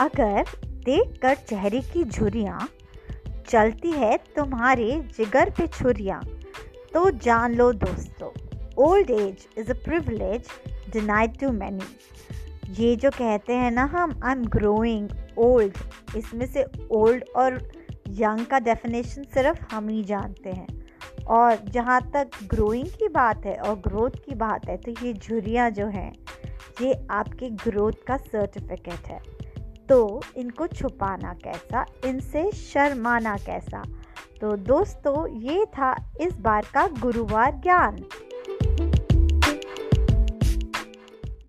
अगर देख कर चेहरे की झुरियाँ चलती है तुम्हारे जिगर पे छुरियाँ तो जान लो दोस्तों old age is a privilege denied to many ये जो कहते हैं ना हम आई एम ग्रोइंग ओल्ड इसमें से ओल्ड और यंग का डेफिनेशन सिर्फ़ हम ही जानते हैं। और जहाँ तक ग्रोइंग की बात है और ग्रोथ की बात है तो ये झुरियाँ जो हैं, ये आपके ग्रोथ का सर्टिफिकेट है। तो इनको छुपाना कैसा, इनसे शर्माना कैसा? तो दोस्तों, ये था इस बार का गुरुवार ज्ञान।